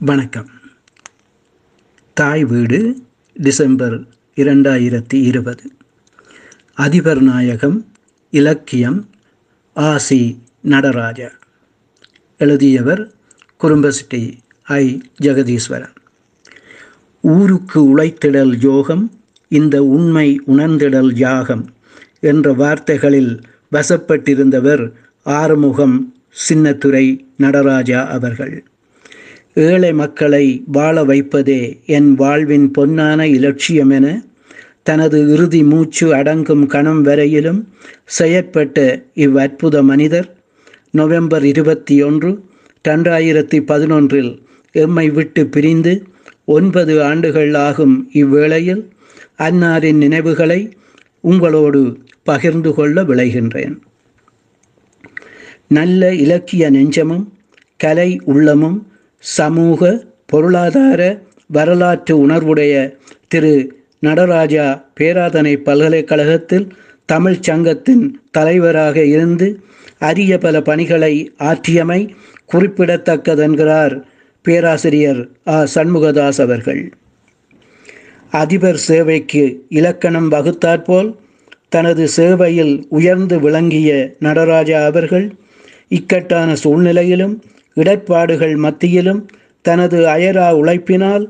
வணக்கம். தாய் வீடு டிசம்பர் இரண்டாயிரத்தி இருபது. அதிபர் நாயகம் இலக்கியம் ஆசி நடராஜா எழுதியவர் குறும்பசிட்டி ஐ. ஜெகதீஸ்வரன். ஊருக்கு உழைத்திடல் யோகம் இந்த உண்மை உணர்ந்திடல் யாகம் என்ற வார்த்தைகளில் வசப்பட்டிருந்தவர் ஆறுமுகம் சின்னத்துறை நடராஜா அவர்கள். ஏழை மக்களை வாழ வைப்பதே என் வாழ்வின் பொன்னான இலட்சியம் என தனது இறுதி மூச்சு அடங்கும் கணம் வரையிலும் செயற்பட்ட இவ்வற்புத மனிதர் நவம்பர் இருபத்தி ஒன்று ரெண்டாயிரத்தி பதினொன்றில் எம்மை விட்டு பிரிந்து ஒன்பது ஆண்டுகள் ஆகும் இவ்வேளையில் அன்னாரின் நினைவுகளை உங்களோடு பகிர்ந்து கொள்ள விளைகின்றேன். நல்ல இலக்கிய நெஞ்சமும் கலை உள்ளமும் சமூக பொருளாதார வரலாற்று உணர்வுடைய திரு நடராஜா பேராதனை பல்கலைக்கழகத்தில் தமிழ்ச் சங்கத்தின் தலைவராக இருந்து அரிய பல பணிகளை ஆற்றியமை குறிப்பிடத்தக்கதென்கிறார் பேராசிரியர் ஆ. சண்முகதாஸ் அவர்கள். அதிபர் சேவைக்கு இலக்கணம் வகுத்தாற்போல் தனது சேவையில் உயர்ந்து விளங்கிய நடராஜா அவர்கள் இக்கட்டான சூழ்நிலையிலும் இடர்பாடுகள் மத்தியிலும் தனது அயரா உழைப்பினால்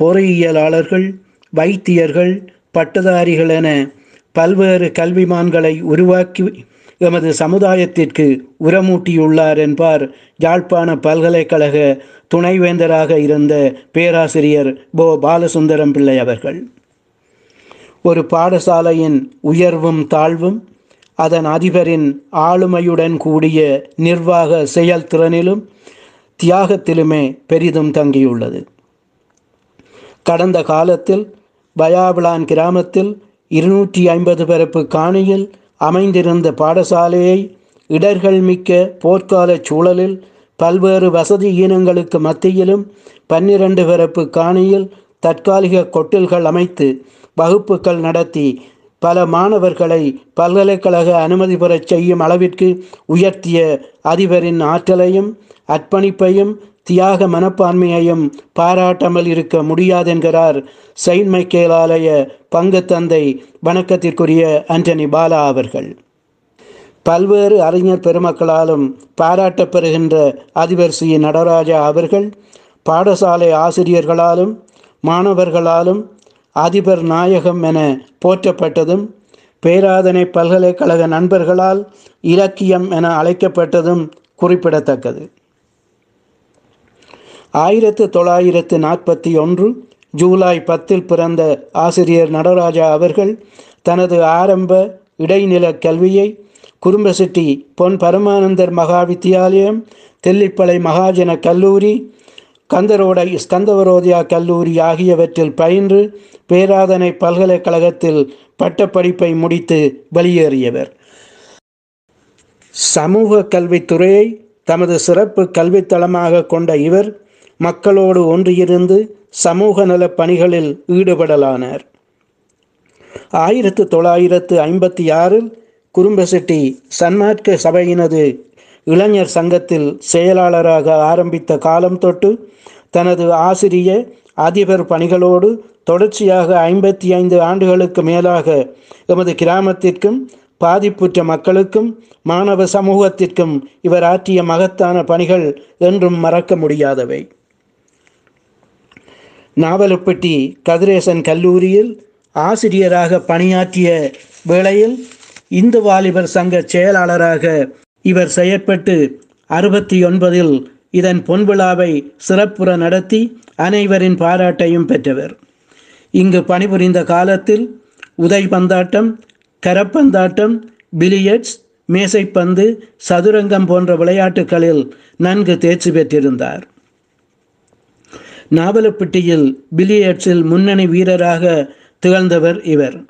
பொறியியலாளர்கள் வைத்தியர்கள் பட்டதாரிகள் என பல்வேறு கல்விமான்களை உருவாக்கி எமது சமுதாயத்திற்கு உரமூட்டியுள்ளார் என்பார் யாழ்ப்பாண பல்கலைக்கழக துணைவேந்தராக இருந்த பேராசிரியர் போ. பாலசுந்தரம் பிள்ளை அவர்கள். ஒரு பாடசாலையின் உயர்வும் தாழ்வும் அதன் அதிபரின் ஆளுமையுடன் கூடிய நிர்வாக செயல்திறனிலும் தியாகத்திலுமே பெரிதும் தங்கியுள்ளது. கடந்த காலத்தில் பயாபிளான் கிராமத்தில் இருநூற்றி ஐம்பது பரப்பு காணியில் அமைந்திருந்த பாடசாலையை இடர்கள் மிக்க போர்க்கால சூழலில் பல்வேறு வசதி ஈனங்களுக்கு மத்தியிலும் பன்னிரண்டு பரப்பு காணியில் தற்காலிக கொட்டில்கள் அமைத்து வகுப்புகள் நடத்தி பல மாணவர்களை பல்கலைக்கழக அனுமதி பெறச் செய்யும் அளவிற்கு உயர்த்திய அதிபரின் ஆற்றலையும் அர்ப்பணிப்பையும் தியாக மனப்பான்மையையும் பாராட்டாமல் இருக்க முடியாதென்கிறார் செயின்ட் மைக்கேலாலய பங்கு தந்தை வணக்கத்திற்குரிய ஆண்டனி பாலா அவர்கள். பல்வேறு அறிஞர் பெருமக்களாலும் பாராட்டப்பெறுகின்ற அதிபர் சி. நடராஜா அவர்கள் பாடசாலை ஆசிரியர்களாலும் மாணவர்களாலும் அதிபர் நாயகம் என போற்றப்பட்டதும் பேராதனை பல்கலைக்கழக நண்பர்களால் இலக்கியம் என அழைக்கப்பட்டதும் குறிப்பிடத்தக்கது. ஆயிரத்து தொள்ளாயிரத்து நாற்பத்தி ஒன்று ஜூலை பத்தில் பிறந்த ஆசிரியர் நடராஜா அவர்கள் தனது ஆரம்ப இடைநில கல்வியை குறும்பசிட்டி பொன் பரமானந்தர் மகா வித்தியாலயம் தெல்லிப்பளை மகாஜன கல்லூரி கந்தரோடை ஸ்கந்தவரோதியா கல்லூரி ஆகியவற்றில் பயின்று பேராதனை பல்கலைக்கழகத்தில் பட்டப்படிப்பை முடித்து வெளியேறியவர். சமூக கல்வித்துறையை தமது சிறப்பு கல்வித்தளமாக கொண்ட இவர் மக்களோடு ஒன்றியிருந்து சமூக நல பணிகளில் ஈடுபடலானார். ஆயிரத்து தொள்ளாயிரத்து ஐம்பத்தி ஆறில் குறும்பசெட்டி சன்மார்க்க சபையினது இளைஞர் சங்கத்தில் செயலாளராக ஆரம்பித்த காலம் தொட்டு தனது ஆசிரிய அதிபர் பணிகளோடு தொடர்ச்சியாக ஐம்பத்தி ஐந்து ஆண்டுகளுக்கு மேலாக எமது கிராமத்திற்கும் பாதிப்புற்ற மக்களுக்கும் மாணவ சமூகத்திற்கும் இவர் ஆற்றிய மகத்தான பணிகள் என்றும் மறக்க முடியாதவை. நாவலப்பட்டி கதிரேசன் கல்லூரியில் ஆசிரியராக பணியாற்றிய வேளையில் இந்து வாலிபர் சங்க செயலாளராக இவர் செயற்பட்டு அறுபத்தி ஒன்பதில் இதன் பொன்விழாவை சிறப்புற நடத்தி அனைவரின் பாராட்டையும் பெற்றவர். இங்கு பணிபுரிந்த காலத்தில் உதைபந்தாட்டம் கரப்பந்தாட்டம் பிலியட்ஸ் மேசைப்பந்து சதுரங்கம் போன்ற விளையாட்டுகளில் நன்கு தேர்ச்சி பெற்றிருந்தார். நாவலப்பட்டியில் பிலியட்ஸில் முன்னணி வீரராக திகழ்ந்தவர் இவர்.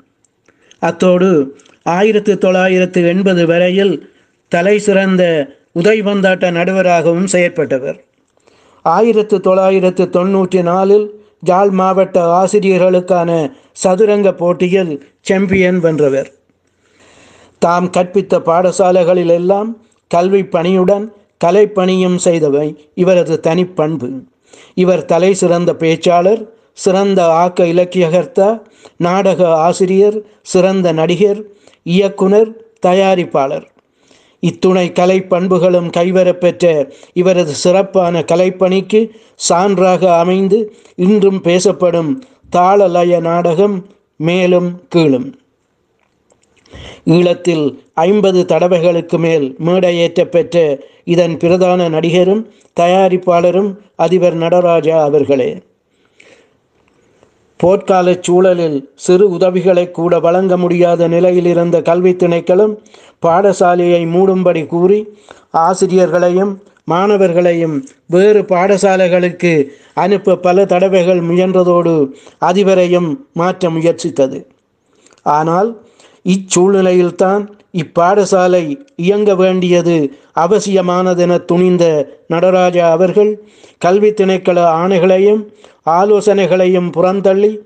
அத்தோடு ஆயிரத்தி தொள்ளாயிரத்து எண்பது வரையில் தலை சிறந்த உதைபந்தாட்ட நடுவராகவும் செயற்பட்டவர். ஆயிரத்து தொள்ளாயிரத்து தொண்ணூற்றி நாலில் ஜால் மாவட்ட ஆசிரியர்களுக்கான சதுரங்க போட்டியில் சாம்பியன் வென்றவர். தாம் கற்பித்த பாடசாலைகளில் எல்லாம் கல்வி பணியுடன் கலைப்பணியும் செய்தவை இவரது தனிப்பண்பு. இவர் தலை சிறந்த பேச்சாளர் சிறந்த ஆக்க இலக்கியகர்த்தா நாடக ஆசிரியர் சிறந்த நடிகர் இயக்குனர் தயாரிப்பாளர். இத்துணை கலை பண்புகளும் கைவரப்பெற்ற இவரது சிறப்பான கலைப்பணிக்கு சான்றாக அமைந்து இன்றும் பேசப்படும் தாளலய நாடகம் மேலும் கீழும். ஈழத்தில் ஐம்பது தடவைகளுக்கு மேல் மேடையேற்ற பெற்ற இதன் பிரதான நடிகரும் தயாரிப்பாளரும் அதிபர் நடராஜா அவர்களே. போர்க்கால சூழலில் சிறு உதவிகளை கூட வழங்க முடியாத நிலையில் இருந்த கல்வி திணைக்களும் பாடசாலையை மூடும்படி கூறி ஆசிரியர்களையும் மாணவர்களையும் வேறு பாடசாலைகளுக்கு அனுப்ப பல தடவைகள் முயன்றதோடு அதிபரையும் மாற்ற முயற்சித்தது. ஆனால் இச்சூழ்நிலையில்தான் இப்பாடசாலை இயங்க வேண்டியது அவசியமானதென துணிந்த நடராஜா அவர்கள் கல்வி திணைக்கள ஆணைகளையும் ஆலோசனைகளையும் புறந்தள்ளி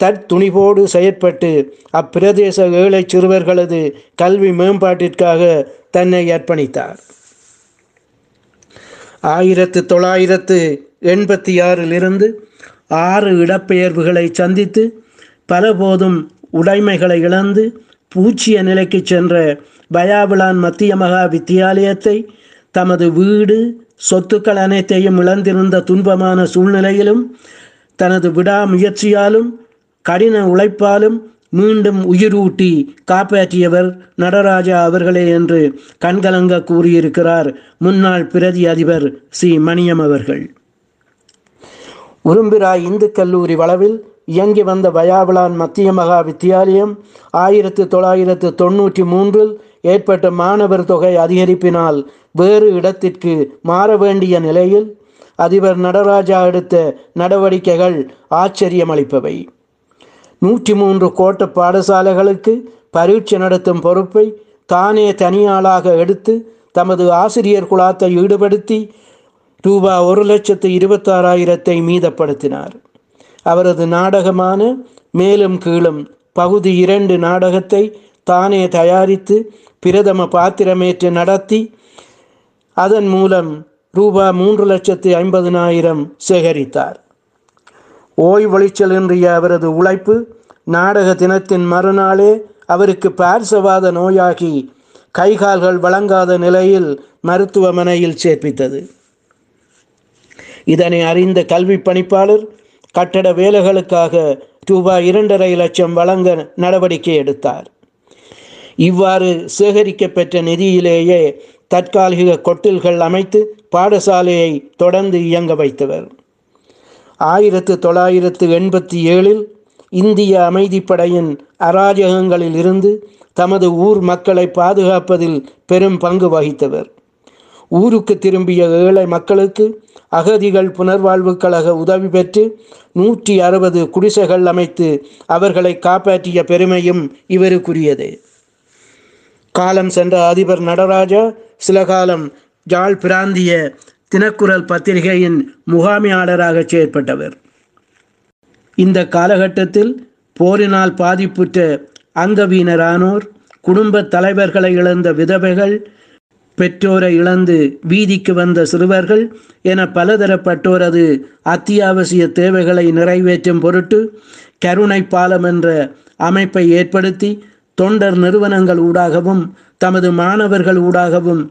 தற்துணிவோடு செயற்பட்டு அப்பிரதேச ஏழை சிறுவர்களது கல்வி மேம்பாட்டிற்காக தன்னை அர்ப்பணித்தார். ஆயிரத்து தொள்ளாயிரத்து எண்பத்தி ஆறிலிருந்து ஆறு இடப்பெயர்வுகளை சந்தித்து பலபோதும் உடைமைகளை இழந்து பூச்சிய நிலைக்கு சென்ற பயாவிளான் மத்திய மகா வித்தியாலயத்தை தமது வீடு சொத்துக்கள் அனைத்தையும் இழந்திருந்த துன்பமான சூழ்நிலையிலும் தனது விடாமுயற்சியாலும் கடின உழைப்பாலும் மீண்டும் உயிரூட்டி காப்பாற்றியவர் நடராஜா அவர்களே என்று கண்கலங்க கூறியிருக்கிறார் முன்னாள் பிரதி அதிபர் சி. மணியம் அவர்கள். உரும்பிராய் இந்து கல்லூரி வளவில் இயங்கி வந்த வயாவிளான் மத்திய மகா வித்தியாலயம் ஆயிரத்து தொள்ளாயிரத்து தொன்னூற்றி மூன்றில் ஏற்பட்ட மாணவர் தொகை அதிகரிப்பினால் வேறு இடத்திற்கு மாற வேண்டிய நிலையில் அதிபர் நடராஜா எடுத்த நடவடிக்கைகள் ஆச்சரியமளிப்பவை. நூற்றி மூன்று கோட்ட பாடசாலைகளுக்கு பரீட்சை நடத்தும் பொறுப்பை தானே தனியாளாக எடுத்து தமது ஆசிரியர் குழாத்தை ஈடுபடுத்தி ரூபா ஒரு லட்சத்து இருபத்தாறாயிரத்தை மீதப்படுத்தினார். அவரது நாடகமான மேலும் கீழும் பகுதி இரண்டு நாடகத்தை தானே தயாரித்து பிரதம பாத்திரமேற்று நடத்தி அதன் மூலம் ரூபா மூன்று லட்சத்து ஐம்பதினாயிரம் சேகரித்தார். ஓய்வொழிச்சல் இன்றிய அவரது உழைப்பு நாடக தினத்தின் மறுநாளே அவருக்கு பார்சவாத நோயாகி கைகால்கள் வழங்காத நிலையில் மருத்துவமனையில் சேர்ப்பித்தது. இதனை அறிந்த கல்வி பணிப்பாளர் கட்டட வேலைகளுக்காக ரூபாய் இரண்டரை லட்சம் வழங்க நடவடிக்கை எடுத்தார். இவ்வாறு சேகரிக்கப்பெற்ற நிதியிலேயே தற்காலிக கொட்டில்கள் அமைத்து பாடசாலையை தொடர்ந்து இயங்க வைத்தவர். ஆயிரத்து தொள்ளாயிரத்து எண்பத்தி ஏழில் இந்திய அமைதிப்படையின் அராஜகங்களில் இருந்து தமது ஊர் மக்களை பாதுகாப்பதில் பெரும் பங்கு வகித்தவர். ஊருக்கு திரும்பிய ஏழை மக்களுக்கு அகதிகள் புனர்வாழ்வு கழக உதவி பெற்று நூற்றி அறுபது குடிசைகள் அமைத்து அவர்களை காப்பாற்றிய பெருமையும் இவருக்குரியது. காலம் சென்ற அதிபர் நடராஜா சில காலம் ஜாழ் பிராந்திய தினக்குரல் பத்திரிகையின் முகாமையாளராக செயற்பட்டவர். இந்த காலகட்டத்தில் போரினால் பாதிப்புற்ற அங்கவீனரானோர் குடும்ப தலைவர்களை இழந்த விதவைகள் பெற்றோரை இழந்து வீதிக்கு வந்த சிறுவர்கள் என பலதரப்பட்டோரது அத்தியாவசிய தேவைகளை நிறைவேற்றும் பொருட்டு கருணை பாலம் என்ற அமைப்பை ஏற்படுத்தி தொண்டர் நிறுவனங்கள் ஊடாகவும் தமது மாணவர்கள் ஊடாகவும்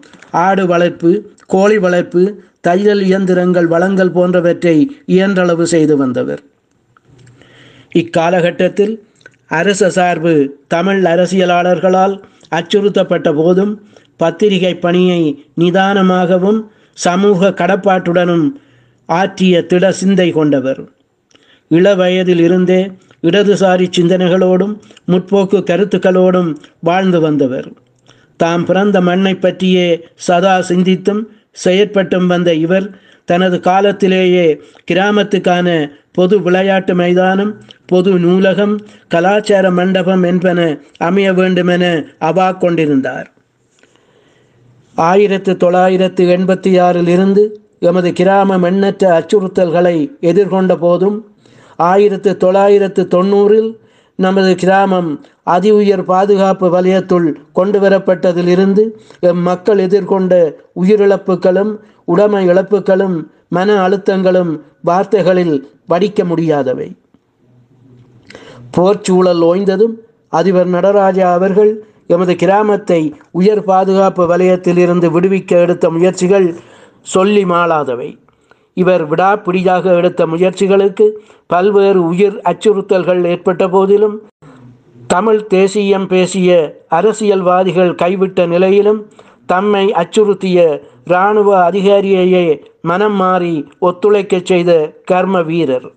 ஆடு வளர்ப்பு கோழி வளர்ப்பு தையல் இயந்திரங்கள் வளங்கள் போன்றவற்றை இயன்றளவு செய்து வந்தவர். இக்காலகட்டத்தில் அரச சார்பு தமிழ் அரசியலாளர்களால் அச்சுறுத்தப்பட்ட போதும் பத்திரிகை பணியை நிதானமாகவும் சமூக கடப்பாட்டுடனும் ஆற்றிய திட சிந்தை கொண்டவர். இள வயதில் இருந்தே இடதுசாரி சிந்தனைகளோடும் முற்போக்கு கருத்துக்களோடும் வாழ்ந்து வந்தவர். தாம் பிறந்த மண்ணை பற்றியே சதா சிந்தித்தும் செயற்பட்டும் வந்த இவர் தனது காலத்திலேயே கிராமத்துக்கான பொது விளையாட்டு மைதானம் பொது நூலகம் கலாச்சார மண்டபம் என்பன அமைய வேண்டுமென அவா கொண்டிருந்தார். ஆயிரத்து தொள்ளாயிரத்து எண்பத்தி ஆறில் இருந்து எமது கிராமம் எண்ணற்ற அச்சுறுத்தல்களை எதிர்கொண்ட போதும் ஆயிரத்து தொள்ளாயிரத்து தொண்ணூறில் நமது கிராமம் அதி உயர் பாதுகாப்பு வலயத்துள் கொண்டு வரப்பட்டதிலிருந்து எம் மக்கள் எதிர்கொண்ட உயிரிழப்புகளும் உடைமை இழப்புகளும் மன அழுத்தங்களும் வார்த்தைகளில் வடிக்க முடியாதவை. போர்ச்சூழல் ஓய்ந்ததும் அதிபர் நடராஜா அவர்கள் எமது கிராமத்தை உயர் பாதுகாப்பு வலயத்திலிருந்து விடுவிக்க எடுத்த முயற்சிகள் சொல்லி மாளாதவை. இவர் விடாப்பிடியாக எடுத்த முயற்சிகளுக்கு பல்வேறு உயிர் அச்சுறுத்தல்கள் ஏற்பட்ட போதிலும் தமிழ் தேசியம் பேசிய அரசியல்வாதிகள் கைவிட்ட நிலையிலும் தம்மை அச்சுறுத்திய இராணுவ அதிகாரியையே மனம் மாறி ஒத்துழைக்கச் செய்த கர்ம வீரர்.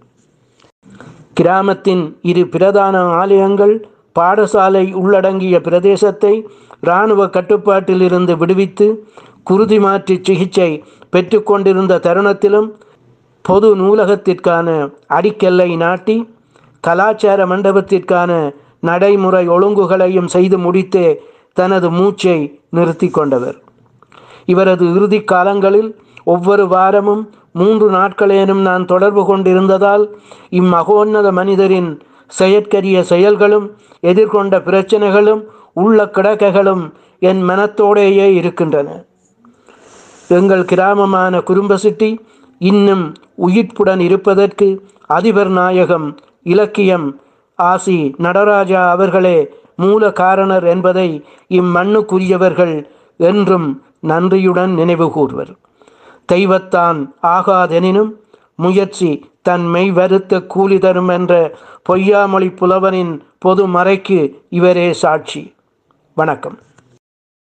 கிராமத்தின் இரு பிரதான ஆலயங்கள் பாடசாலை உள்ளடங்கிய பிரதேசத்தை இராணுவ கட்டுப்பாட்டில் இருந்து விடுவித்து குருதி மாற்றி சிகிச்சை பெற்றுக்கொண்டிருந்த தருணத்திலும் பொது நூலகத்திற்கான அடிக்கல்லை நாட்டி கலாச்சார மண்டபத்திற்கான நடைமுறை ஒழுங்குகளையும் செய்து முடித்தே தனது மூச்சை நிறுத்தி கொண்டவர். இவரது இறுதி காலங்களில் ஒவ்வொரு வாரமும் மூன்று நாட்களேனும் நான் தொடர்பு கொண்டிருந்ததால் இம்மகோன்னத மனிதரின் செயற்கரிய செயல்களும் எதிர்கொண்ட பிரச்சனைகளும் உள்ள கிடக்கைகளும் என் மனத்தோடேயே இருக்கின்றன. எங்கள் கிராமமான குறும்பசிட்டி இன்னும் உயிர்ப்புடன் இருப்பதற்கு அதிபர் நாயகம் இலக்கியம் ஆசி நடராஜா அவர்களே மூல காரணர் என்பதை இம்மண்ணுக்குரியவர்கள் என்றும் நன்றியுடன் நினைவு கூர்வர் தெய்வத்தான் ஆகாதெனினும் முயற்சி தன் மெய் வருத்த கூலி தரும் என்ற பொய்யாமொழி புலவனின் பொது மறைக்கு இவரே சாட்சி. வணக்கம்.